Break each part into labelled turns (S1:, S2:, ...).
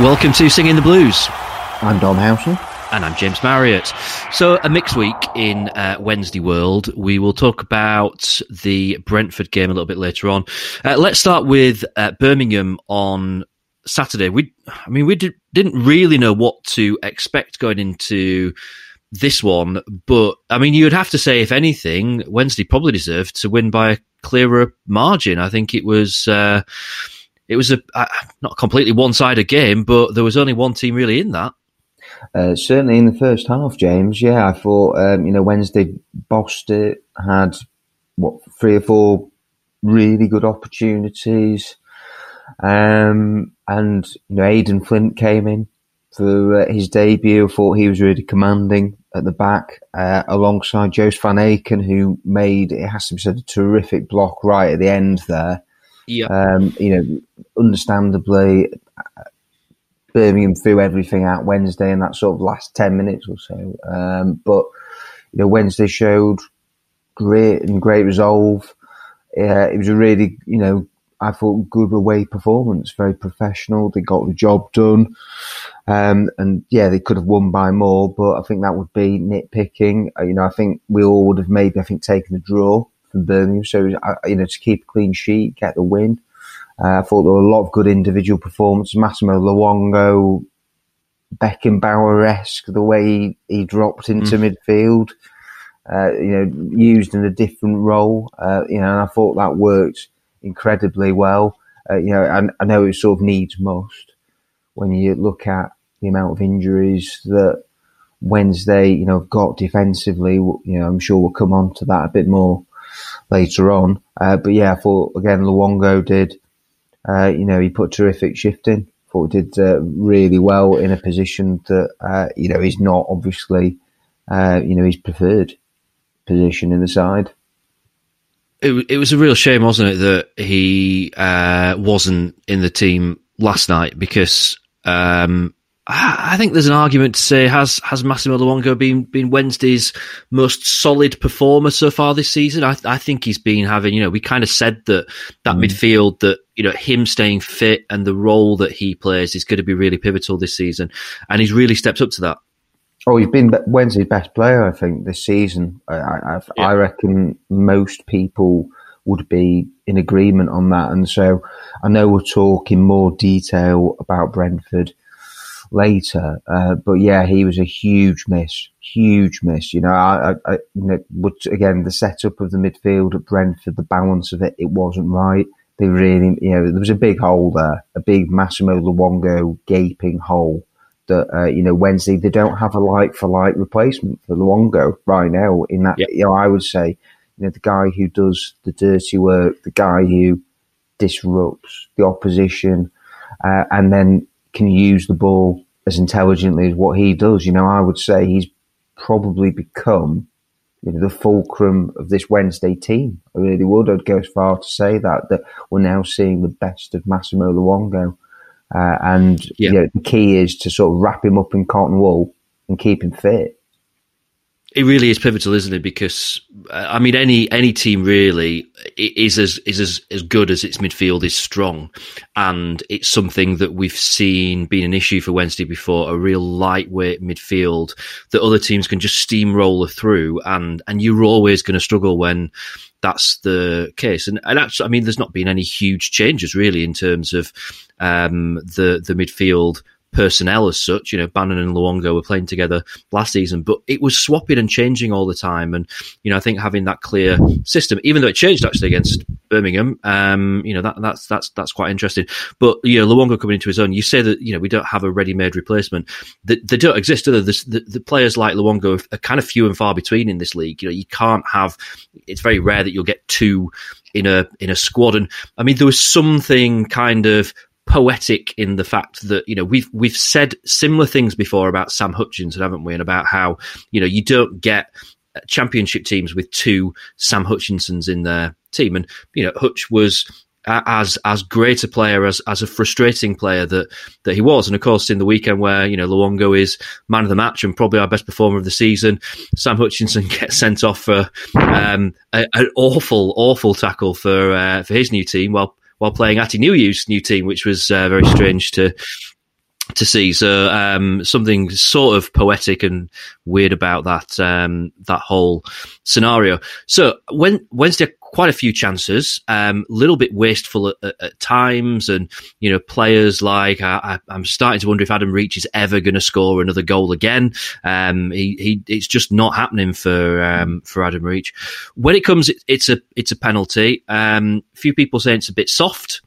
S1: Welcome to Singing the Blues.
S2: I'm Dom Housen.
S1: And I'm James Marriott. So, a mixed week in uh, Wednesday World. We will talk about the Brentford game a little bit later on. Uh, let's start with uh, Birmingham on Saturday. We, I mean, we did, didn't really know what to expect going into this one, but I mean, you would have to say, if anything, Wednesday probably deserved to win by a clearer margin. I think it was uh, it was a uh, not completely one sided game, but there was only one team really in that.
S2: Uh, certainly in the first half, James. Yeah, I thought um, you know Wednesday bossed it, had what three or four really good opportunities, um, and you know Aden Flint came in for uh, his debut. I thought he was really commanding at the back, uh, alongside Joost van Aken, who made it has to be said a terrific block right at the end there.
S1: Yeah.
S2: Um, you know, understandably, Birmingham threw everything out Wednesday in that sort of last 10 minutes or so. Um, but, you know, Wednesday showed great and great resolve. Uh, it was a really, you know, I thought good away performance, very professional. They got the job done. Um, and yeah, they could have won by more, but I think that would be nitpicking. Uh, you know, I think we all would have maybe, I think, taken the draw from Birmingham. So, you know, to keep a clean sheet, get the win. Uh, I thought there were a lot of good individual performances. Massimo Luongo, Beckenbauer-esque, the way he, he dropped into mm. midfield, uh, you know, used in a different role. Uh, you know, and I thought that worked incredibly well. Uh, you know, I, I know it sort of needs most when you look at the amount of injuries that Wednesday, you know, got defensively. You know, I'm sure we'll come on to that a bit more later on. Uh, but yeah, I thought again, Luongo did. Uh, you know, he put terrific shift in. Thought did uh, really well in a position that uh, you know is not obviously uh, you know his preferred position in the side.
S1: It, it was a real shame, wasn't it, that he uh, wasn't in the team last night because um, I think there's an argument to say has has Massimo Luongo been been Wednesday's most solid performer so far this season? I, I think he's been having you know we kind of said that that mm. midfield that you know him staying fit and the role that he plays is going to be really pivotal this season, and he's really stepped up to that.
S2: Oh, he's been Wednesday's best player, I think, this season. I, I, yeah. I reckon most people would be in agreement on that, and so I know we're talking more detail about Brentford later. Uh, but yeah, he was a huge miss, huge miss. You know, I, I, you know, but again, the setup of the midfield at Brentford, the balance of it, it wasn't right. They really, you know, there was a big hole there, a big Massimo Luongo gaping hole that, uh, you know, Wednesday, they don't have a like for like replacement for Luongo right now in that, yep. you know, I would say, you know, the guy who does the dirty work, the guy who disrupts the opposition, uh, and then can use the ball as intelligently as what he does. You know, I would say he's probably become you know, the fulcrum of this Wednesday team. I really would. I'd go as far to say that that we're now seeing the best of Massimo Luongo, uh, and yeah. you know, the key is to sort of wrap him up in cotton wool and keep him fit.
S1: It really is pivotal, isn't it? Because uh, I mean, any any team really is as is as, as good as its midfield is strong, and it's something that we've seen being an issue for Wednesday before. A real lightweight midfield that other teams can just steamroller through, and and you're always going to struggle when that's the case. And and actually, I mean, there's not been any huge changes really in terms of um, the the midfield personnel as such. You know, Bannan and Luongo were playing together last season, but it was swapping and changing all the time. And, you know, I think having that clear system, even though it changed actually against Birmingham, um, you know, that, that's, that's, that's quite interesting. But, you know, Luongo coming into his own, you say that, you know, we don't have a ready made replacement. They, they don't exist, do they? The, the, players like Luongo are kind of few and far between in this league. You know, you can't have, it's very rare that you'll get two in a in a squad. And I mean, there was something kind of poetic in the fact that you know we've we've said similar things before about Sam Hutchinson, haven't we? And about how you know you don't get championship teams with two Sam Hutchinsons in their team, and you know Hutch was as as great a player as as a frustrating player that that he was, and of course in the weekend where you know Luongo is man of the match and probably our best performer of the season, Sam Hutchinson gets sent off for um, a, an awful awful tackle for uh, for his new team. While while playing Atdhe Nuhiu's new team, which was uh, very strange to to see. So um, something sort of poetic and weird about that um, that whole scenario. So when Wednesday quite a few chances, a um, little bit wasteful at, at, times, and you know players like I, am starting to wonder if Adam Reach is ever going to score another goal again. Um, he, he, it's just not happening for um, for Adam Reach. When it comes, it, it's a it's a penalty. Um, few people say it's a bit soft.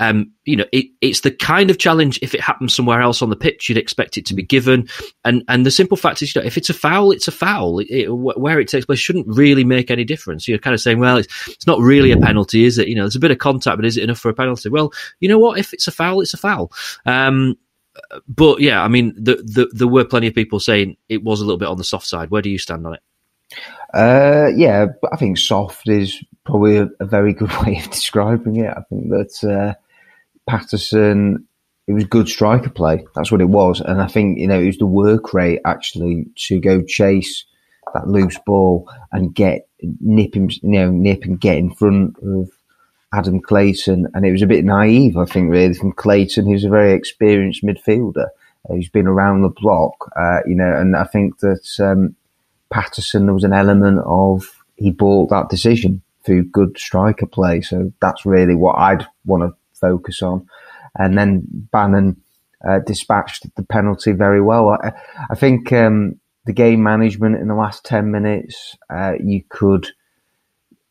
S1: Um, you know, it, it's the kind of challenge. If it happens somewhere else on the pitch, you'd expect it to be given. And and the simple fact is, you know, if it's a foul, it's a foul. It, it, where it takes place shouldn't really make any difference. You're kind of saying, well, it's, it's not really a penalty, is it? You know, there's a bit of contact, but is it enough for a penalty? Well, you know what? If it's a foul, it's a foul. Um, but yeah, I mean, the, the, there were plenty of people saying it was a little bit on the soft side. Where do you stand on it?
S2: Uh, yeah, I think soft is probably a, a, very good way of describing it. I think that uh, Paterson, it was good striker play. That's what it was. And I think, you know, it was the work rate actually to go chase that loose ball and get, nip him, you know, nip and get in front of Adam Clayton. And it was a bit naive, I think, really, from Clayton, who's a very experienced midfielder. Uh, he's been around the block, uh, you know, and I think that um, Paterson, there was an element of he bought that decision through good striker play. So that's really what I'd want to focus on. And then Bannan uh, dispatched the penalty very well. I, I think um, the game management in the last 10 minutes, uh, you could,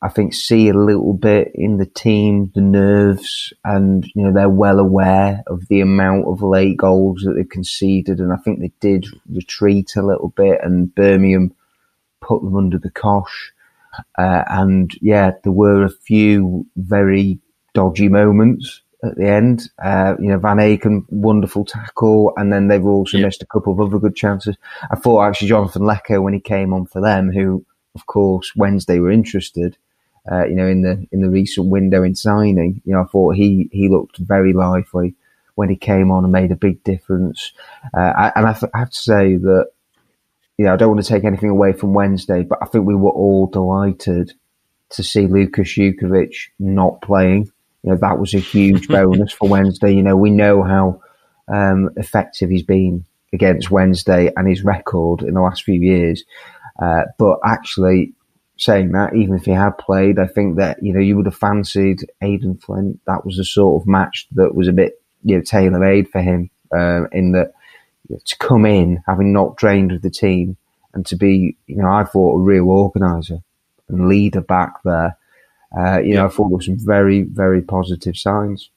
S2: I think, see a little bit in the team, the nerves, and, you know, they're well aware of the amount of late goals that they've conceded. And I think they did retreat a little bit, and Birmingham put them under the cosh. Uh, and yeah, there were a few very dodgy moments at the end. Uh, you know, Van Aken, wonderful tackle, and then they've also yeah. missed a couple of other good chances. I thought actually Jonathan Leko when he came on for them, who of course Wednesday were interested. Uh, you know, in the in the recent window in signing, you know, I thought he he looked very lively when he came on and made a big difference. Uh, and I, th- I have to say that you know I don't want to take anything away from Wednesday, but I think we were all delighted to see Lukas Jutkiewicz not playing you know, that was a huge bonus for Wednesday. You know, we know how um, effective he's been against Wednesday and his record in the last few years. Uh, but actually, saying that, even if he had played, I think that, you know, you would have fancied Aden Flint. That was the sort of match that was a bit, you know, tailor made for him, uh, in that you know, to come in, having not trained with the team, and to be, you know, I thought a real organizer and leader back there uh, you know, I thought there were some very, very positive signs.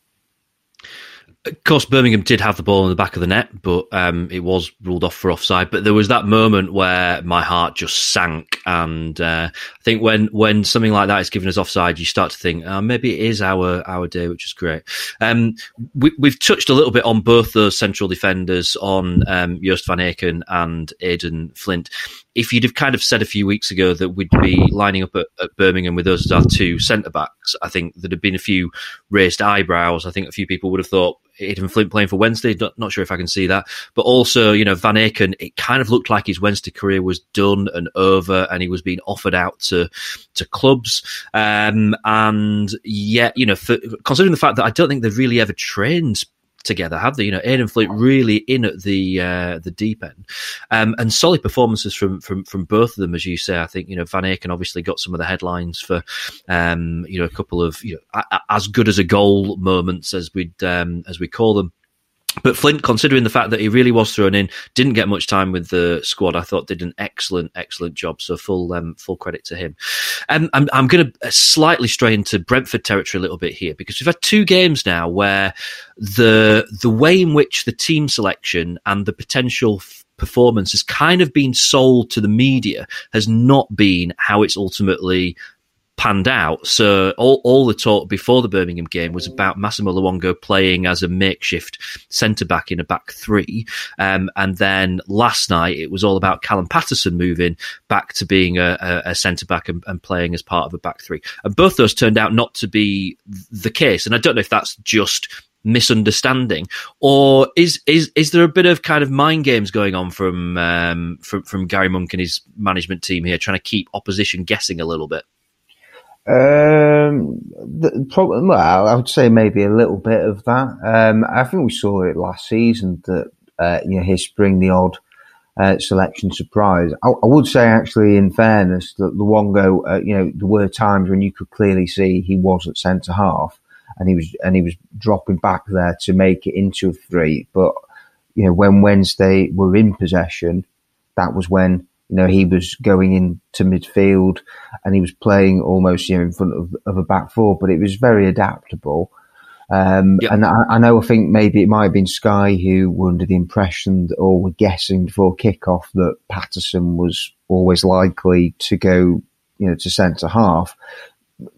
S1: Of course, Birmingham did have the ball in the back of the net, but um, it was ruled off for offside. But there was that moment where my heart just sank, and uh, I think when when something like that is given as offside, you start to think oh, maybe it is our our day, which is great. Um, we, have touched a little bit on both those central defenders, on um, Joost van Aken and Aden Flint if you'd have kind of said a few weeks ago that we'd be lining up at, at Birmingham with us as our two centre backs, I think there'd have been a few raised eyebrows. I think a few people would have thought Aden Flint playing for Wednesday. Not, not, sure if I can see that, but also you know Van Aken. It kind of looked like his Wednesday career was done and over, and he was being offered out to to clubs. Um, and yet, you know, for, considering the fact that I don't think they've really ever trained together, have they? You know, Aden Flint really in at the uh, the deep end, um, and solid performances from from from both of them, as you say. I think you know Van Aken obviously got some of the headlines for um, you know a couple of you know as good as a goal moments as we'd um, as we call them. But Flint, considering the fact that he really was thrown in, didn't get much time with the squad. I thought did an excellent, excellent job. So full, um, full credit to him. Um, I'm, I'm going to slightly stray into Brentford territory a little bit here because we've had two games now where the the way in which the team selection and the potential f- performance has kind of been sold to the media has not been how it's ultimately panned out. So all, all the talk before the Birmingham game was about Massimo Luongo playing as a makeshift centre back in a back three. Um, and then last night it was all about Callum Paterson moving back to being a, a, a centre back and, and, playing as part of a back three. And both those turned out not to be the case. And I don't know if that's just misunderstanding, or is is is there a bit of kind of mind games going on from um, from from Gary Monk and his management team here, trying to keep opposition guessing a little bit?
S2: Um, the problem, well, I would say maybe a little bit of that. Um, I think we saw it last season that uh, you know his spring the odd uh, selection surprise. I, I, would say, actually, in fairness, that Luongo, uh, you know, there were times when you could clearly see he was at centre half, and he was and he was dropping back there to make it into a three. But you know, when Wednesday were in possession, that was when you know he was going into midfield and he was playing almost you know in front of, of a back four. But it was very adaptable. Um, yep. And I, I, know, I think maybe it might have been Sky who were under the impression that, or were guessing before kickoff that Paterson was always likely to go, you know, to centre half.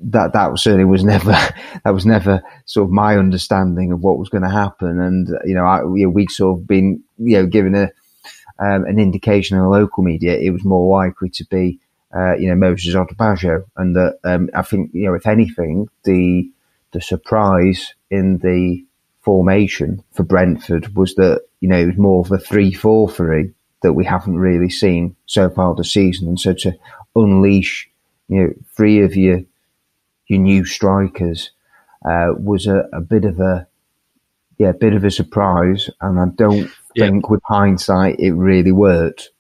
S2: That that certainly was never that was never sort of my understanding of what was going to happen. And you know, I, you know, we'd sort of been you know given a um, an indication in the local media it was more likely to be uh, you know Moses Odubajo, and that um, I think you know if anything the the surprise in the formation for Brentford was that, you know, it was more of a 3 4 3 that we haven't really seen so far this season. And so to unleash, you know, three of your, your new strikers uh, was a, a, bit of a, yeah, a bit of a surprise. And I don't yeah. think with hindsight it really worked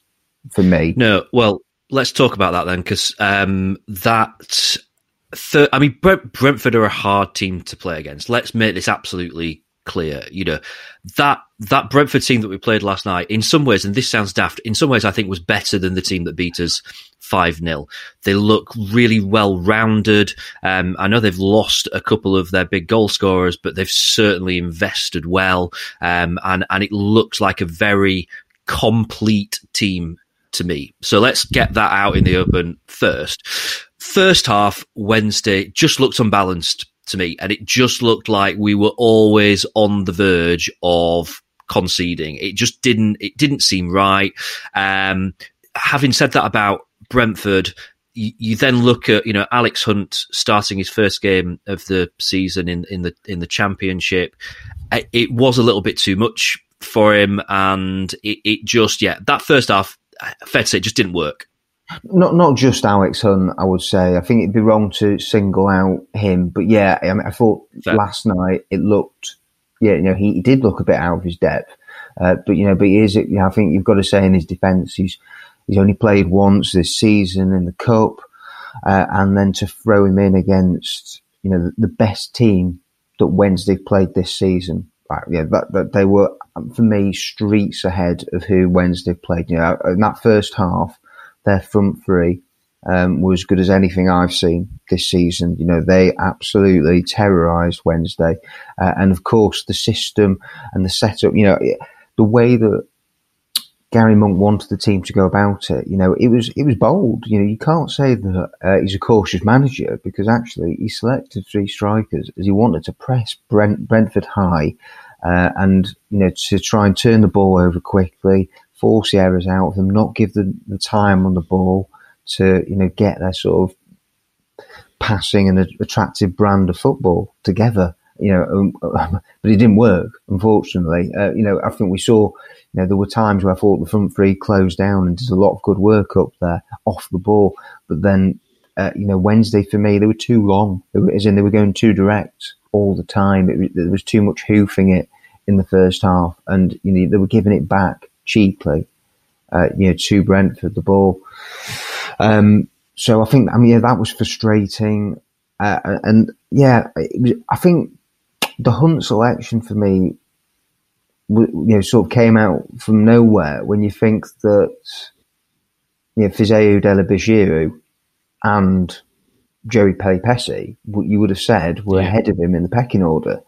S2: for me.
S1: No, well, let's talk about that then, because um, that Third, I mean, Brentford are a hard team to play against. Let's make this absolutely clear. You know that that Brentford team that we played last night, in some ways, and this sounds daft, in some ways, I think was better than the team that beat us five 0 They look really well rounded. Um, I know they've lost a couple of their big goal scorers, but they've certainly invested well, um, and and it looks like a very complete team to me. So let's get that out in the open first first half Wednesday just looked unbalanced to me, and it just looked like we were always on the verge of conceding. It just didn't. It didn't seem right. Um, having said that about Brentford, you, then look at you know Alex Hunt starting his first game of the season in in the in the championship. It, it was a little bit too much for him, and it, it just yeah that first half, fair to say, just didn't work.
S2: Not not just Alex Hunt, I would say. I think it'd be wrong to single out him, but yeah, I, mean, I thought Fair. last night it looked, yeah, you know, he, he did look a bit out of his depth. Uh, but you know, but he is. You know, I think you've got to say in his defence, he's he's only played once this season in the cup, uh, and then to throw him in against you know the, the best team that Wednesday played this season. Right, yeah, that, that they were for me streets ahead of who Wednesday played. You know, in that first half, their front three um, was as good as anything I've seen this season. You know, they absolutely terrorised Wednesday, uh, and of course the system and the setup. You know, the way that Gary Monk wanted the team to go about it. You know, it was it was bold. You know, you can't say that uh, he's a cautious manager because actually he selected three strikers as he wanted to press Brent, Brentford high. Uh, and you know to try and turn the ball over quickly, force the errors out of them, not give them the time on the ball to, you know, get their sort of passing and attractive brand of football together. You know, um, but it didn't work, unfortunately. Uh, you know, I think we saw, you know, there were times where I thought the front three closed down and did a lot of good work up there off the ball. But then, uh, you know, Wednesday for me, they were too long. Were, as in, they were going too direct all the time. It, there was too much hoofing it in the first half, and you know, they were giving it back cheaply, uh, you know, to Brentford the ball. Um, so I think, I mean, yeah, that was frustrating. Uh, and yeah, was, I think the Hunt selection for me, you know, sort of came out from nowhere when you think that, you know, Fisayo Dele-Bashiru and Pelupessy, what you would have said were yeah. ahead of him in the pecking order.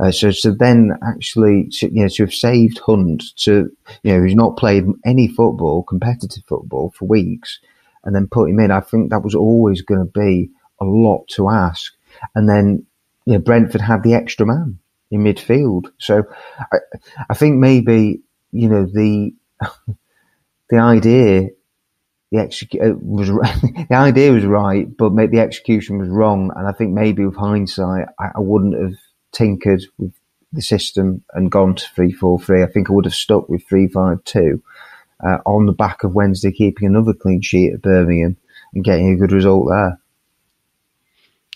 S2: Uh, so, so then actually, to, you know, to have saved Hunt to, you know, who's not played any football, competitive football for weeks, and then put him in, I think that was always going to be a lot to ask. And then, you know, Brentford had the extra man in midfield. So I, I think maybe, you know, the, the idea the execu- uh, was the idea was right, but maybe the execution was wrong. And I think maybe with hindsight, I, I wouldn't have tinkered with the system and gone to three four three. I think I would have stuck with three five two uh, on the back of Wednesday, keeping another clean sheet at Birmingham and getting a good result there.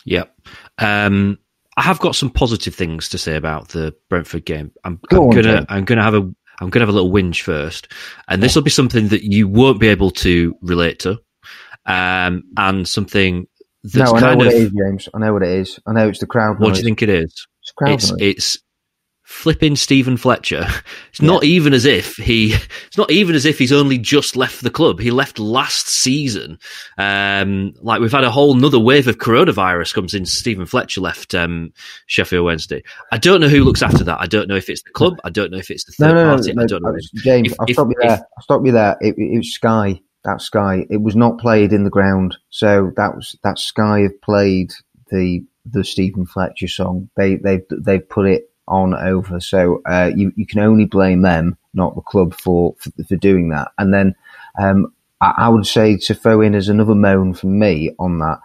S1: Yep. Um, I have got some positive things to say about the Brentford game. I'm, I'm gonna I'm gonna have a I'm going to have a little whinge first, and this will be something that you won't be able to relate to, um, and something that's
S2: no, I know
S1: kind
S2: what
S1: of.
S2: it is, James. I know what it is. I know it's the crowd
S1: What
S2: noise.
S1: do you think it is?
S2: It's crowd
S1: It's
S2: noise.
S1: it's flipping Steven Fletcher. It's not even as if he. It's not even as if he's only just left the club. He left last season. Um, like we've had a whole another wave of coronavirus comes in. Steven Fletcher left um, Sheffield Wednesday. I don't know who looks after that. I don't know if it's the club. I don't know if it's the third
S2: no, no,
S1: party.
S2: no,
S1: I don't know.
S2: uh, James,
S1: If-
S2: I'll
S1: if-
S2: stop you
S1: if-
S2: there. I'll stop you there. It, was Sky. That's Sky. It was not played in the ground. So that was that Sky have played the the Steven Fletcher song. They they they've put it on over. So uh, you you can only blame them, not the club, for for, for doing that. And then um, I, I would say to throw in as another moan from me on that.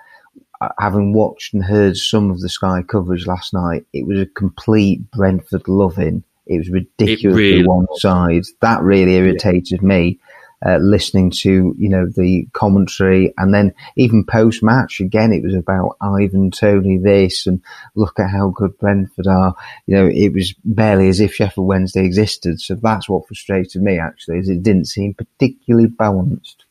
S2: uh, Having watched and heard some of the Sky coverage last night, it was a complete Brentford loving. It was ridiculously
S1: really
S2: one side. That really irritated me. Uh, listening to you know the commentary. And then even post match again it was about Ivan Toney this and look at how good Brentford are. You know it was barely as if Sheffield Wednesday existed. So that's what frustrated me actually is it didn't seem particularly balanced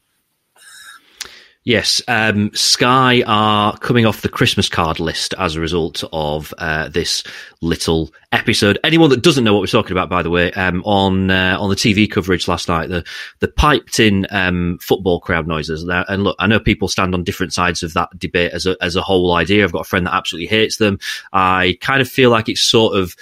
S1: Yes, um, Sky are coming off the Christmas card list as a result of uh, this little episode. Anyone that doesn't know what we're talking about, by the way, um, on uh, on the TV coverage last night, the the piped in um, football crowd noises. And look, I know people stand on different sides of that debate as a as a whole idea. I've got a friend that absolutely hates them. I kind of feel like it's sort of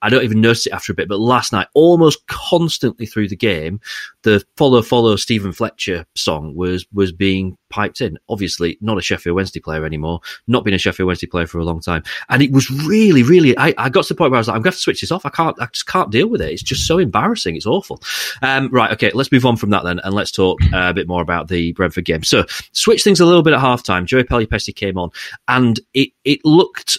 S1: I don't even notice it after a bit, but last night, almost constantly through the game, the follow follow Steven Fletcher song was was being piped in. Obviously, not a Sheffield Wednesday player anymore, not been a Sheffield Wednesday player for a long time, and it was really, really. I, I got to the point where I was like, I'm going to have to switch this off. I can't, I just can't deal with it. It's just so embarrassing. It's awful. Um, right, okay, let's move on from that then, and let's talk uh, a bit more about the Brentford game. So, switch things a little bit at halftime. Joey Pelupessy came on, and it it looked,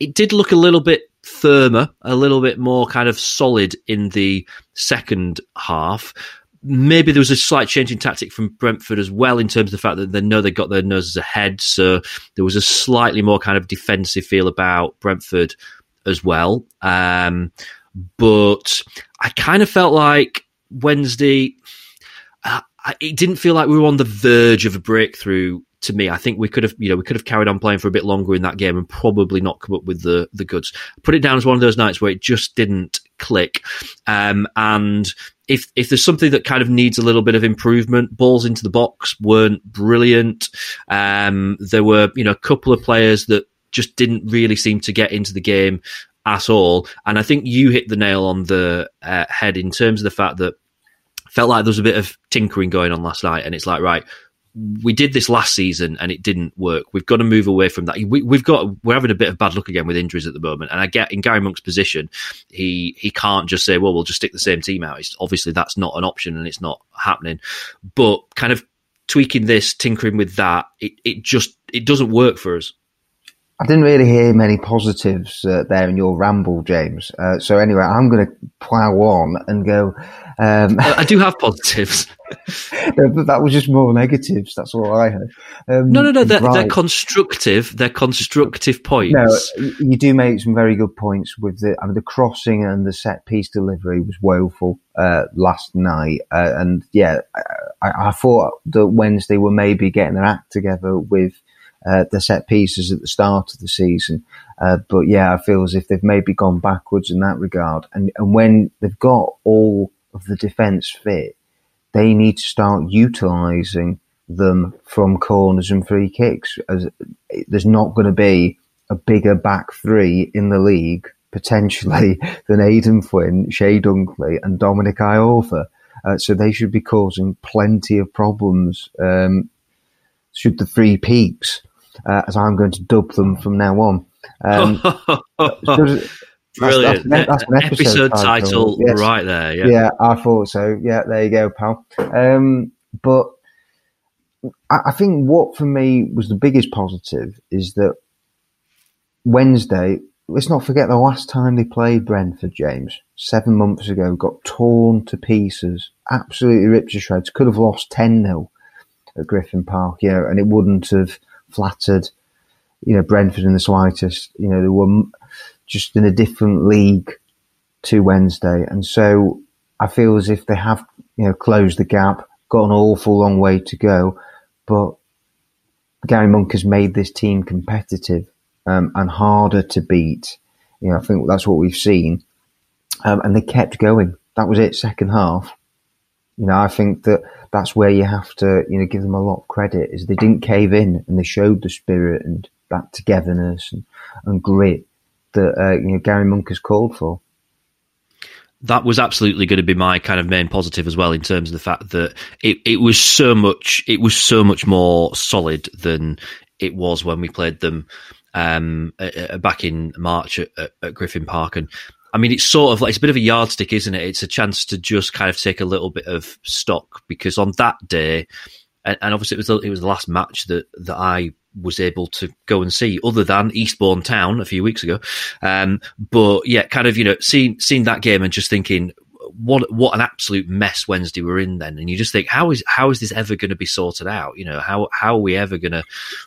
S1: it did look a little bit firmer, a little bit more kind of solid in the second half. Maybe there was a slight change in tactic from Brentford as well, in terms of the fact that they know they got their noses ahead. So there was a slightly more kind of defensive feel about Brentford as well. Um, but I kind of felt like Wednesday, uh, it didn't feel like we were on the verge of a breakthrough to me. I think we could have, you know, we could have carried on playing for a bit longer in that game and probably not come up with the the goods. Put it down as one of those nights where it just didn't click. Um, and if if there's something that kind of needs a little bit of improvement, balls into the box weren't brilliant. Um, there were, you know, a couple of players that just didn't really seem to get into the game at all. And I think you hit the nail on the uh, head in terms of the fact that felt like there was a bit of tinkering going on last night, and it's like right we did this last season and it didn't work. We've got to move away from that. We, have got we're having a bit of bad luck again with injuries at the moment. And I get in Gary Monk's position, he he can't just say, well, we'll just stick the same team out. It's, obviously, that's not an option and it's not happening. But kind of tweaking this, tinkering with that, it, it just it doesn't work for us.
S2: I didn't really hear many positives uh, there in your ramble, James. Uh, so anyway, I'm going to plough on and go. Um,
S1: I do have positives.
S2: But that was just more negatives. That's all I heard. Um,
S1: no, no, no. They're,
S2: right.
S1: they're, constructive. They're constructive points.
S2: No, you do make some very good points with the. I mean, the crossing and the set piece delivery was woeful uh, last night, uh, and yeah, I, I thought that Wednesday were maybe getting their act together with. Uh, the set pieces at the start of the season. Uh, but yeah, I feel as if they've maybe gone backwards in that regard. And, and when they've got all of the defence fit, they need to start utilising them from corners and free kicks. As there's not going to be a bigger back three in the league potentially than Aden Flint, Chey Dunkley, and Dominic Iorfa. Uh, so they should be causing plenty of problems. Um, should the three peaks, uh, as I'm going to dub them from now on. Um,
S1: Brilliant. That's, that's, that's an episode, episode title, title yes. right there. Yeah.
S2: yeah, I thought so. Yeah, there you go, pal. Um, but I, I think what for me was the biggest positive is that Wednesday, let's not forget the last time they played Brentford, James, seven months ago, got torn to pieces, absolutely ripped to shreds, could have lost 10 0 at Griffin Park, you know, and it wouldn't have flattered, you know, Brentford in the slightest. You know, they were just in a different league to Wednesday. And so I feel as if they have, you know, closed the gap, got an awful long way to go, but Gary Monk has made this team competitive um, and harder to beat. You know, I think that's what we've seen, um, and they kept going. That was it. Second half. You know, I think that that's where you have to, you know, give them a lot of credit. Is they didn't cave in and they showed the spirit and that togetherness and, and grit that uh, you know Gary Monk has called for
S1: that was absolutely going to be my kind of main positive as well in terms of the fact that it, it was so much it was so much more solid than it was when we played them um, uh, back in March at, at, Griffin Park and I mean, it's sort of like it's a bit of a yardstick, isn't it? It's a chance to just kind of take a little bit of stock because on that day, and, and obviously it was the, it was the last match that that I was able to go and see, other than Eastbourne Town a few weeks ago. Um, but yeah, kind of you know, seeing seeing that game and just thinking, what what an absolute mess Wednesday we're in then, and you just think, how is how is this ever going to be sorted out? You know, how how are we ever going to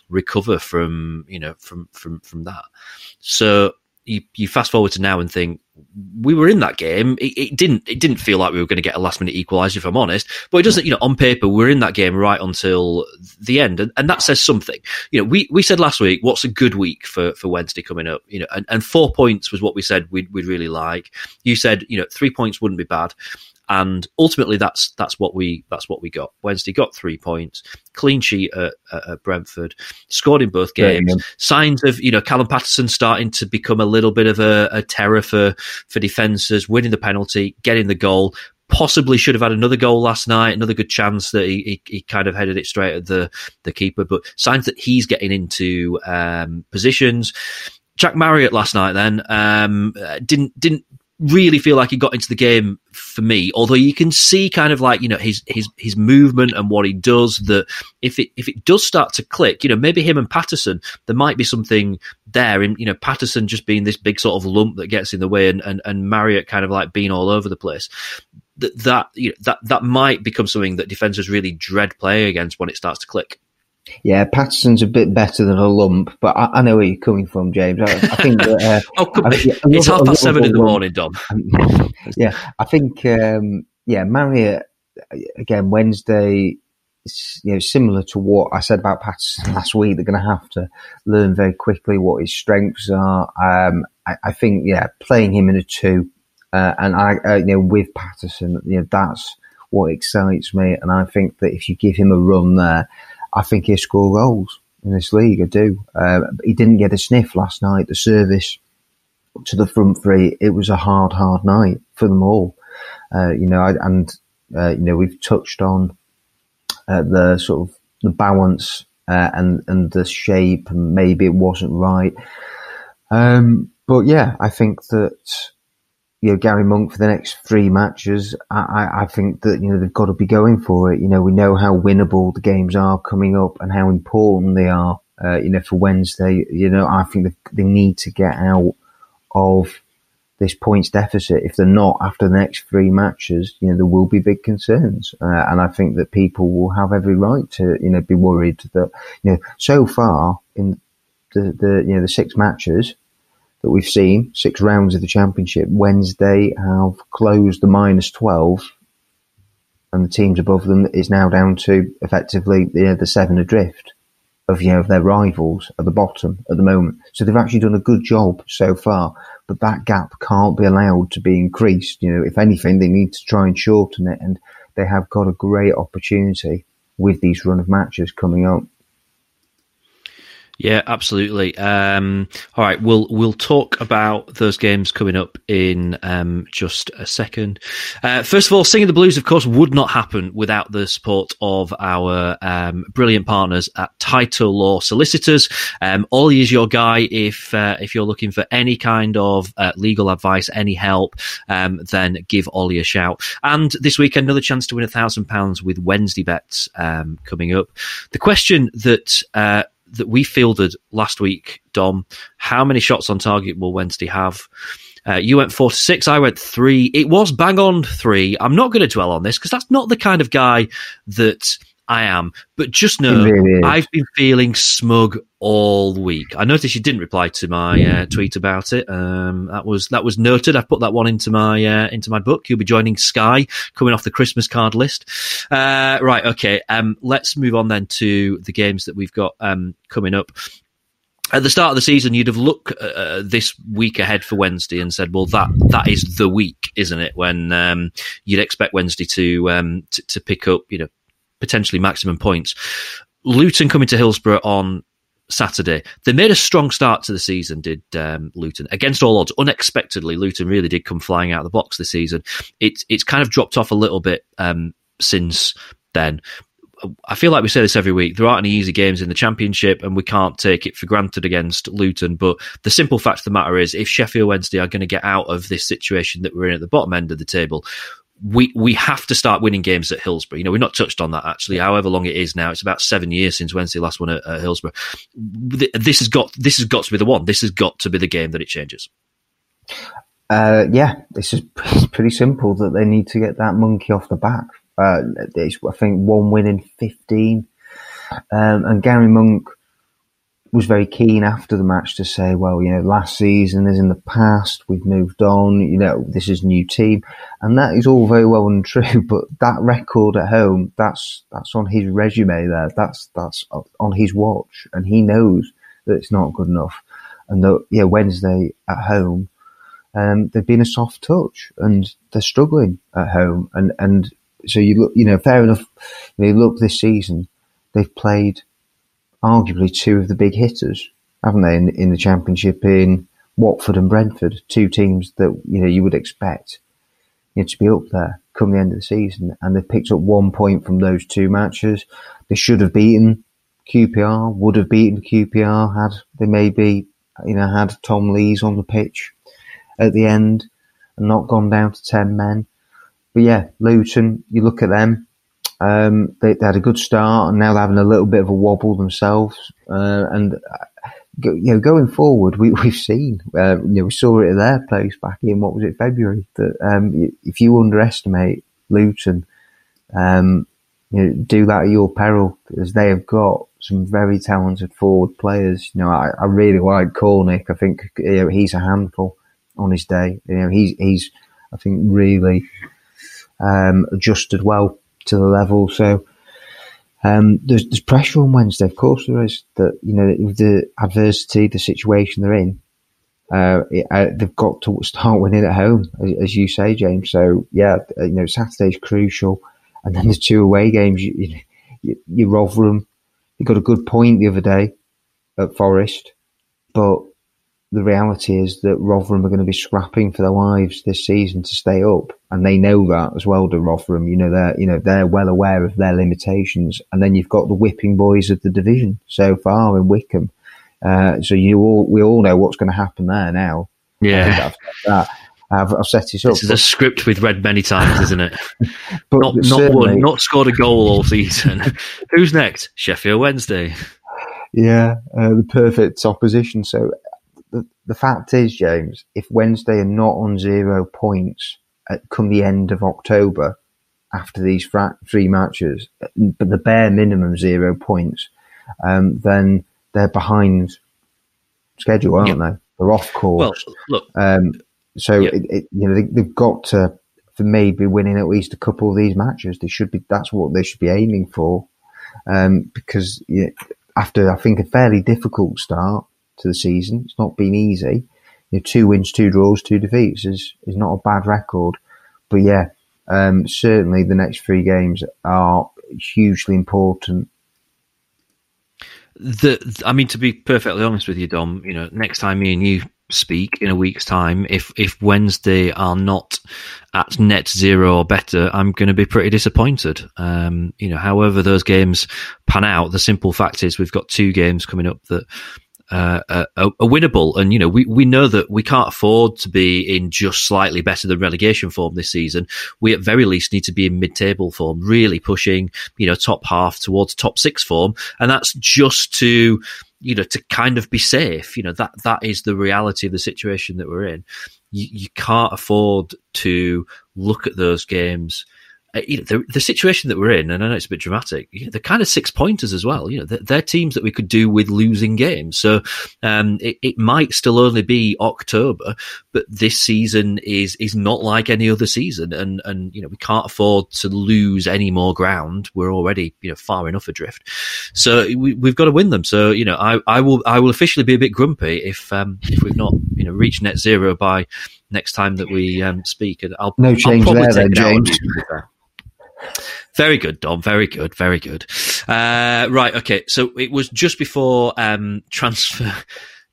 S1: recover from you know from from from that? So you, you fast forward to now and think we were in that game. It, it, didn't it didn't feel like we were going to get a last minute equaliser, if I'm honest. But it doesn't, you know, on paper we're in that game right until the end, and, and that says something. You know, we, we said last week, what's a good week for, for Wednesday coming up? You know, and, and four points was what we said we'd, we'd really like. You said, you know, three points wouldn't be bad and ultimately that's that's what we that's what we got. Wednesday got three points, clean sheet at, at Brentford, scored in both games. Signs of you know Callum Paterson starting to become a little bit of a, a terror for for defences, winning the penalty, getting the goal. Possibly should have had another goal last night, another good chance that he, he, he kind of headed it straight at the the keeper. But signs that he's getting into um, positions. Jack Marriott last night then um, didn't didn't really feel like he got into the game for me. Although you can see kind of like you know his his his movement and what he does. That if it if it does start to click, you know maybe him and Paterson there might be something there. In you know Paterson just being this big sort of lump that gets in the way, and and, and Marriott kind of like being all over the place. That that you know, that that might become something that defenders really dread playing against when it starts to click.
S2: Yeah, Paterson's a bit better than a lump, but I, I know where you're coming from, James. I, I think that, uh,
S1: oh, I, it's half past seven in the morning, Dom.
S2: yeah, I think um, yeah, Marriott again Wednesday. You know, similar to what I said about Paterson last week, they're going to have to learn very quickly what his strengths are. Um, I, I, think, yeah, playing him in a two, uh, and I, uh, you know, with Paterson, you know, that's what excites me. And I think that if you give him a run there, I think he'll score goals in this league. I do. Uh, he didn't get a sniff last night. The service to the front three, it was a hard, hard night for them all. Uh, you know, and uh, you know we've touched on uh, the sort of the balance uh, and and the shape, and maybe it wasn't right. Um, but yeah, I think that you know, Gary Monk for the next three matches, I, I think that, you know, they've got to be going for it. You know, we know how winnable the games are coming up and how important they are, uh, you know, for Wednesday. You know, I think they need to get out of this points deficit. If they're not after the next three matches, you know, there will be big concerns. Uh, and I think that people will have every right to, you know, be worried that, you know, so far in the, the, you know, the six matches, that we've seen, six rounds of the championship, Wednesday have closed the minus 12 and the teams above them is now down to effectively the, the seven adrift of, you know, of their rivals at the bottom at the moment. So they've actually done a good job so far, but that gap can't be allowed to be increased. You know, if anything, they need to try and shorten it and they have got a great opportunity with these run of matches coming up.
S1: Yeah, absolutely. Um, all right, we'll we'll talk about those games coming up in um, just a second. Uh, first of all, singing the blues, of course, would not happen without the support of our um, brilliant partners at Title Law Solicitors. Um, Ollie is your guy if uh, if you're looking for any kind of uh, legal advice, any help. Um, then give Ollie a shout. And this week, another chance to win a thousand pounds with Wednesday bets um, coming up. The question that uh, that we fielded last week, Dom. How many shots on target will Wednesday have? Uh, you went four to six. I went three. It was bang on three. I'm not going to dwell on this because that's not the kind of guy that I am. But just know, really I've been feeling smug all week. I noticed you didn't reply to my uh, tweet about it. Um, that was that was noted. I put that one into my uh, into my book. You'll be joining Sky, coming off the Christmas card list. Uh, right, okay. Um, let's move on then to the games that we've got um, coming up at the start of the season, you'd have looked uh, uh, this week ahead for Wednesday and said, "Well, that that is the week, isn't it?" When um, you'd expect Wednesday to, um, to, to pick up, you know, potentially maximum points. Luton coming to Hillsborough on Saturday. They made a strong start to the season, did um, Luton against all odds. Unexpectedly, Luton really did come flying out of the box this season. It's it's kind of dropped off a little bit um, since then. I feel like we say this every week. There aren't any easy games in the championship, and we can't take it for granted against Luton. But the simple fact of the matter is, if Sheffield Wednesday are going to get out of this situation that we're in at the bottom end of the table, we we have to start winning games at Hillsborough. You know, we've not touched on that actually. However long it is now, it's about seven years since Wednesday last won at, at Hillsborough. This has got this has got to be the one. This has got to be the game that it changes.
S2: Uh, yeah, this is pretty simple. That they need to get that monkey off the back. Uh, I think one win in fifteen, um, and Gary Monk was very keen after the match to say, well, you know, last season is in the past, we've moved on, you know, this is new team. And that is all very well and true, but that record at home, that's, that's on his resume there. That's, that's on his watch. And he knows that it's not good enough. And that, yeah, Wednesday at home, um, they've been a soft touch and they're struggling at home. And, and so you look, you know, fair enough. Know, look this season, they've played arguably two of the big hitters, haven't they, in, in the championship in Watford and Brentford, two teams that you know you would expect you know, to be up there come the end of the season, and they've picked up one point from those two matches. They should have beaten QPR, would have beaten QPR had they maybe you know had Tom Lees on the pitch at the end and not gone down to ten men. But yeah, Luton, you look at them, um, they, they, had a good start, and now they're having a little bit of a wobble themselves. Uh, and uh, you know, going forward, we, we've seen, uh, you know, we saw it at their place back in what was it February that um, if you underestimate Luton, um, you know, do that at your peril because they have got some very talented forward players. You know, I, I really like Cornick. I think you know, he's a handful on his day. You know, he's he's I think really um, adjusted well to the level. So um, there's, there's pressure on Wednesday. Of course, there is. That you know the adversity, the situation they're in. Uh, it, uh, they've got to start winning at home, as, as, you say, James. So yeah, uh, you know Saturday's crucial, and then the two away games. You, you, you Rotherham, you got a good point the other day at Forest, but the reality is that Rotherham are going to be scrapping for their lives this season to stay up, and they know that as well. To Rotherham, you know they're you know they're well aware of their limitations, and then you've got the whipping boys of the division so far in Wycombe. Uh, so you all we all know what's going to happen there now.
S1: Yeah,
S2: I've, I've, I've, set it
S1: up. This is a script we've read many times, isn't it? but not not won, not scored a goal all season. Who's next? Sheffield Wednesday.
S2: Yeah, uh, the perfect opposition. So the, fact is, James, if Wednesday are not on zero points at come the end of October after these fra- three matches, but the bare minimum zero points, um, then they're behind schedule, aren't they? They're off course.
S1: Well, look,
S2: um, so it, it, you know they, have got to for me be winning at least a couple of these matches. They should be. That's what they should be aiming for, um, because you know, after I think a fairly difficult start, to the season. It's not been easy. You know, two wins, two draws, two defeats is is not a bad record. But yeah, um, certainly the next three games are hugely important.
S1: The, I mean, to be perfectly honest with you, Dom, you know, next time me and you speak in a week's time, if if Wednesday are not at net zero or better, I'm going to be pretty disappointed. Um, you know, however those games pan out, the simple fact is we've got two games coming up that uh, a, a, winnable. And, you know, we, we know that we can't afford to be in just slightly better than relegation form this season. We at very least need to be in mid table form, really pushing, you know, top half towards top six form. And that's just to, you know, to kind of be safe. You know, that, that is the reality of the situation that we're in. You, you can't afford to look at those games uh, you know, the, the, situation that we're in, and I know it's a bit dramatic, you know, they're kind of six pointers as well. You know, they're, they're teams that we could do with losing games. So um, it, it, might still only be October, but this season is is not like any other season, and and you know we can't afford to lose any more ground. We're already you know far enough adrift, so we, have got to win them. So you know, I, I will I will officially be a bit grumpy if um, if we've not you know reached net zero by next time that we um, speak, and I'll
S2: no change
S1: I'll
S2: there, then, James.
S1: Very good, Dom. Very good. Very good. Uh, right. Okay. So it was just before um, transfer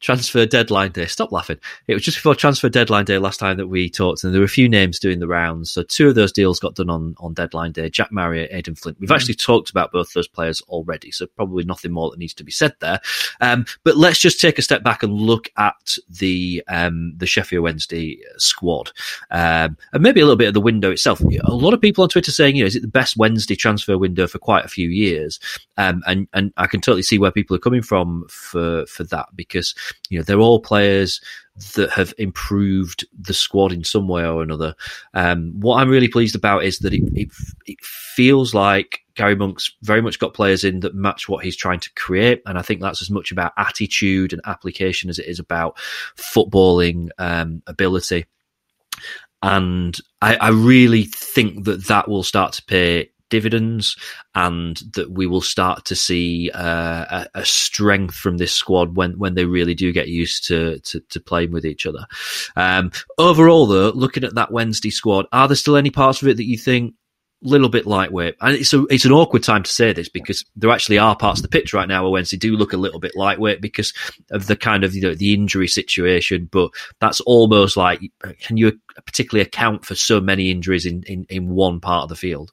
S1: transfer deadline day. Stop laughing. It was just before transfer deadline day last time that we talked, and there were a few names doing the rounds. So two of those deals got done on, on deadline day Jack Marriott, Aden Flint. We've mm. actually talked about both those players already, so probably nothing more that needs to be said there. Um, but let's just take a step back and look at the um, the Sheffield Wednesday squad, um, and maybe a little bit of the window itself. A lot of people on Twitter saying, you know, is it the best Wednesday transfer window for quite a few years? Um, and and I can totally see where people are coming from for for that because you know, they're all players that have improved the squad in some way or another. Um, what I'm really pleased about is that it, it, it feels like Gary Monk's very much got players in that match what he's trying to create, and I think that's as much about attitude and application as it is about footballing um, ability. And I, I really think that that will start to pay dividends and that we will start to see uh, a, a, strength from this squad when, when they really do get used to, to, to playing with each other. Um, overall, though, looking at that Wednesday squad, are there still any parts of it that you think a little bit lightweight. And it's a, it's an awkward time to say this because there actually are parts of the pitch right now where Wednesday do look a little bit lightweight because of the kind of you know the injury situation. But that's almost like can you particularly account for so many injuries in, in, in one part of the field?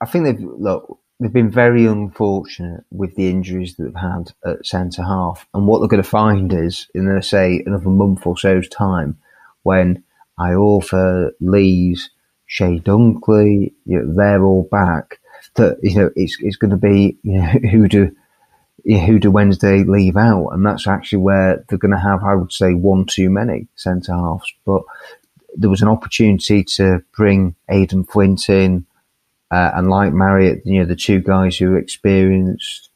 S2: I think they've look they've been very unfortunate with the injuries that they've had at centre half, and what they're going to find is in uh, say another month or so's time when Iorfa Lees, Chey Dunkley, you know, they're all back. That you know it's it's going to be you know who do who do Wednesday leave out, and that's actually where they're going to have I would say one too many centre halves, but. There was an opportunity to bring Aden Flint in, uh, and like Marriott, you know, the two guys who experienced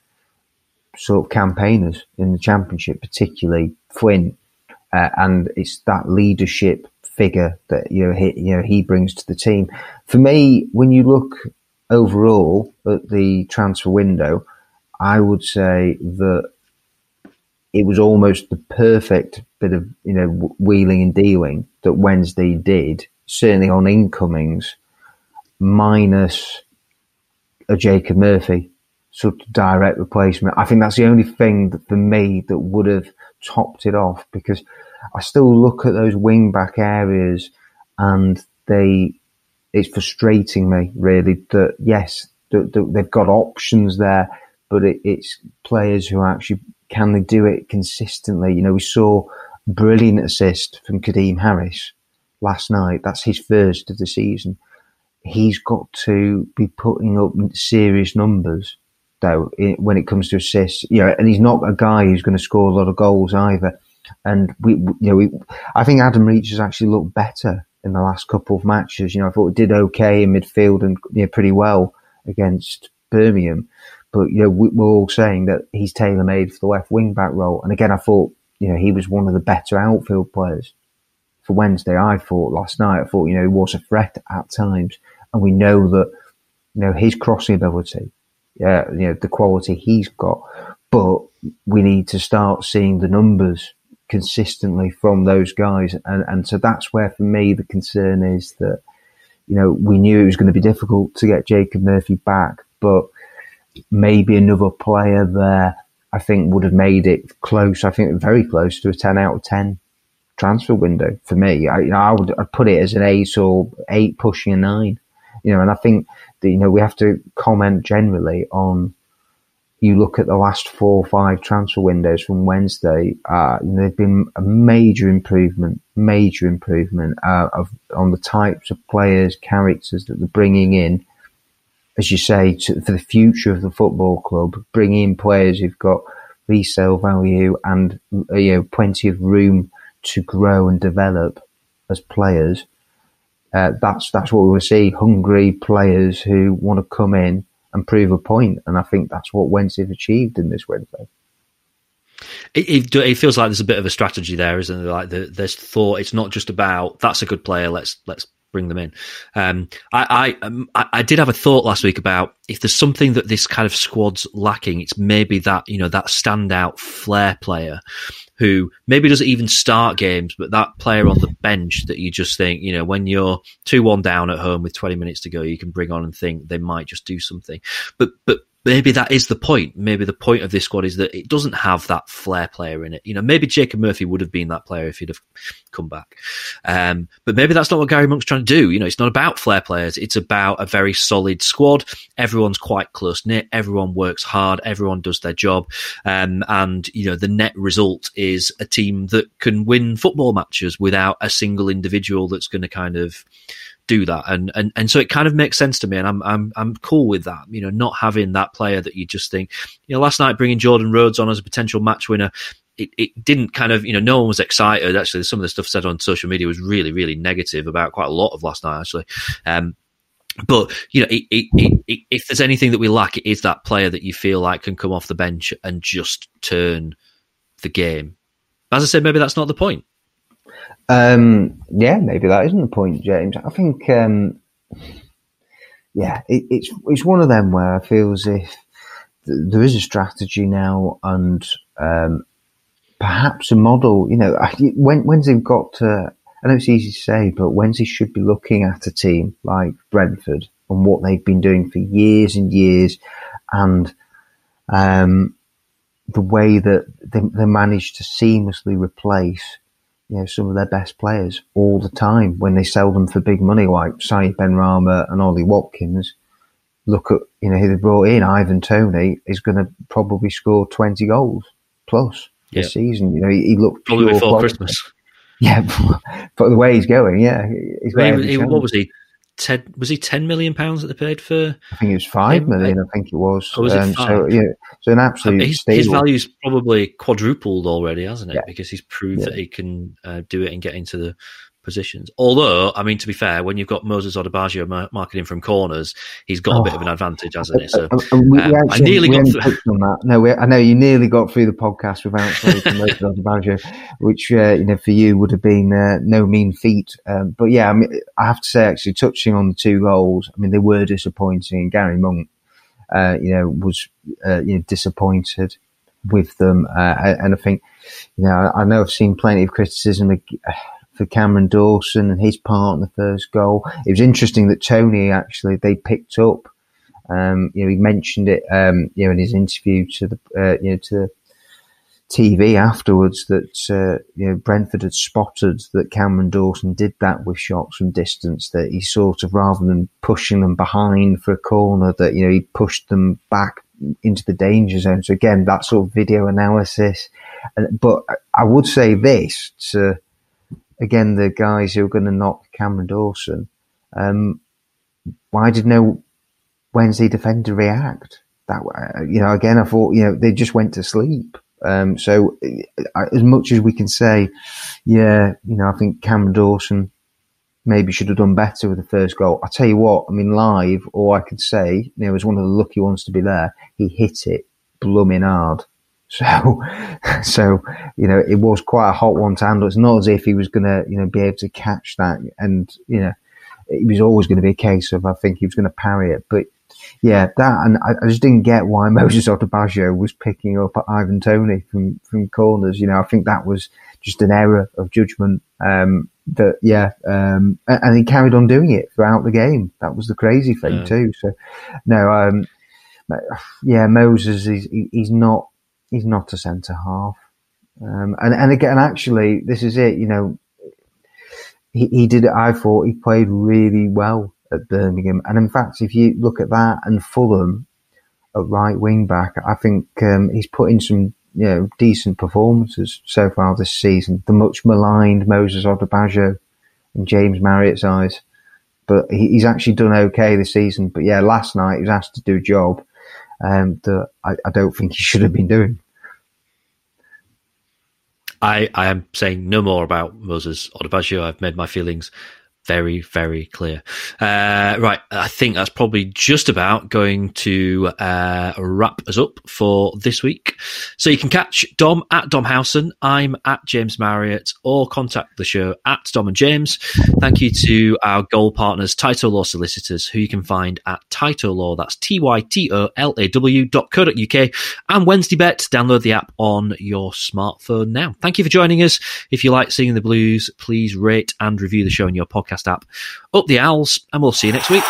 S2: sort of campaigners in the championship, particularly Flint, uh, and it's that leadership figure that you know he, you know he brings to the team. For me, when you look overall at the transfer window, I would say that it was almost the perfect bit of you know wheeling and dealing that Wednesday did, certainly on incomings minus a Jacob Murphy sort of direct replacement. I think that's the only thing that for me that would have topped it off because I still look at those wing back areas and they, it's frustrating me really that yes, they've got options there, but it, it's players who actually can they do it consistently? You know, we saw brilliant assist from Kadeem Harris last night. That's his first of the season he's got to be putting up serious numbers though when it comes to assists. You know, and he's not a guy who's going to score a lot of goals either. And we, you know, we, I think Adam Reach has actually looked better in the last couple of matches. You know, I thought he did okay in midfield and you know, pretty well against Birmingham. But you know, we, we're all saying that he's tailor made for the left wing back role. And again, I thought you know he was one of the better outfield players for Wednesday. I thought last night. I thought you know he was a threat at times and we know that you know his crossing ability, yeah, you know the quality he's got, but we need to start seeing the numbers consistently from those guys, and and so that's where for me the concern is that you know we knew it was going to be difficult to get Jacob Murphy back, but maybe another player there I think would have made it close. I think very close to a ten out of ten transfer window for me. I, you know, I would I'd put it as an eight or eight pushing a nine you know, and I think that, you know, we have to comment generally on, you look at the last four or five transfer windows from Wednesday, uh, they've been a major improvement, major improvement, uh, of, on the types of players, characters that they're bringing in. As you say, to, for the future of the football club, bringing in players who've got resale value and, you know, plenty of room to grow and develop as players uh, that's that's what we will see: hungry players who want to come in and prove a point. And I think that's what Wednesday have achieved in this Wednesday.
S1: It, it, it, feels like there's a bit of a strategy there, isn't there? Like the, there's thought. It's not just about that's a good player. Let's let's bring them in. Um, I I, um, I, I did have a thought last week about if there's something that this kind of squad's lacking, it's maybe that you know that standout flair player who maybe doesn't even start games, but that player on the bench that you just think, you know, when you're two one down at home with 20 minutes to go, you can bring on and think they might just do something. But but maybe that is the point. Maybe the point of this squad is that it doesn't have that flair player in it. You know, maybe Jacob Murphy would have been that player if he'd have come back. Um, but maybe that's not what Gary Monk's trying to do. You know, it's not about flair players. It's about a very solid squad. Everyone's quite close knit. Everyone works hard. Everyone does their job. Um, and, you know, the net result is a team that can win football matches without a single individual that's going to kind of, do that. And, and, and so it kind of makes sense to me. And I'm, I'm, I'm cool with that, you know, not having that player that you just think, you know, last night bringing Jordan Rhodes on as a potential match winner, it, it didn't kind of, you know, no one was excited. Actually, some of the stuff said on social media was really, really negative about quite a lot of last night, actually. Um, but you know, it, it, it, if there's anything that we lack, it is that player that you feel like can come off the bench and just turn the game. As I said, maybe that's not the point.
S2: Um, yeah, maybe that isn't the point, James. I think, um, yeah, it, it's it's one of them where I feel as if th- there is a strategy now and um, perhaps a model. You know, when when's they've got to. I know it's easy to say, but Wednesday should be looking at a team like Brentford and what they've been doing for years and years, and um, the way that they, they managed to seamlessly replace you know, some of their best players all the time when they sell them for big money, like Said Benrahma and Ollie Watkins. Look at, you know, who they brought in. Ivan Toney, is going to probably score 20 goals plus yep. this season. You know, he, he looked
S1: probably before Christmas.
S2: Yeah, but the way he's going, yeah.
S1: He's he, he, what was he? Ten, was he ten million pounds that they paid for?
S2: I think it was five million. I think it was.
S1: Oh, was um, it five?
S2: So yeah, so an absolute.
S1: his, his value's probably quadrupled already, hasn't it? Yeah. Because he's proved yeah. that he can uh, do it and get into the positions. Although, I mean, to be fair, when you've got Moses Odubajo marking from corners, he's got oh. a bit of an advantage, hasn't he? So uh, uh, we, um,
S2: I nearly got through. on that. No, we, I know you nearly got through the podcast without Moses Odubajo, which uh, you know for you would have been uh, no mean feat. Um, but yeah, I mean, I have to say, actually, touching on the two goals, I mean, they were disappointing. Gary Monk, uh, you know, was uh, you know disappointed with them, and I think, you know, I know I've seen plenty of criticism for Cameron Dawson and his part in the first goal. It was interesting that Toney actually they picked up. Um, you know, he mentioned it, um, you know, in his interview to the, uh, you know, to TV afterwards that, uh, you know, Brentford had spotted that Cameron Dawson did that with shots from distance, that he sort of, rather than pushing them behind for a corner, that, you know, he pushed them back into the danger zone. So again, that sort of video analysis. But I would say this to, again, the guys who are going to knock Cameron Dawson, um, why did no Wednesday defender react? That you know, again, I thought you know they just went to sleep. Um, so uh, as much as we can say, yeah, you know, I think Cameron Dawson maybe should have done better with the first goal. I tell you what, I mean, live, all I could say, you know, was one of the lucky ones to be there. He hit it blooming hard. So, so you know, it was quite a hot one to handle. It's not as if he was going to, you know, be able to catch that, and you know, it was always going to be a case of I think he was going to parry it. But yeah, that and I, I just didn't get why Moses Odubajo was picking up Ivan Toney from from corners. You know, I think that was just an error of judgment. Um, that yeah, um, and, and, he carried on doing it throughout the game. That was the crazy thing yeah. too. So no, um, yeah, Moses is he's not he's not a centre half. Um, and, and again, actually, this is it, you know, he, he did I thought he played really well at Birmingham. And in fact, if you look at that and Fulham at right wing back, I think, um, he's put in some, you know, decent performances so far this season. The much maligned Moses Odubajo and James Marriott's eyes. But he, he's actually done okay this season. But yeah, last night he was asked to do a job um, that I, I don't think he should have been doing.
S1: I, I am saying no more about Moses Odubajo. I've made my feelings very, very clear. Uh, right, I think that's probably just about going to uh, wrap us up for this week. So you can catch Dom at Dom Howson. I'm at James Marriott, or contact the show at Dom and James. Thank you to our goal partners, Tyto Law Solicitors, who you can find at Tyto Law. That's T Y T O L A W dot co dot UK. And Wednesday Bet. Download the app on your smartphone now. Thank you for joining us. If you like seeing the blues, please rate and review the show in your podcast app. Up the owls, and we'll see you next week.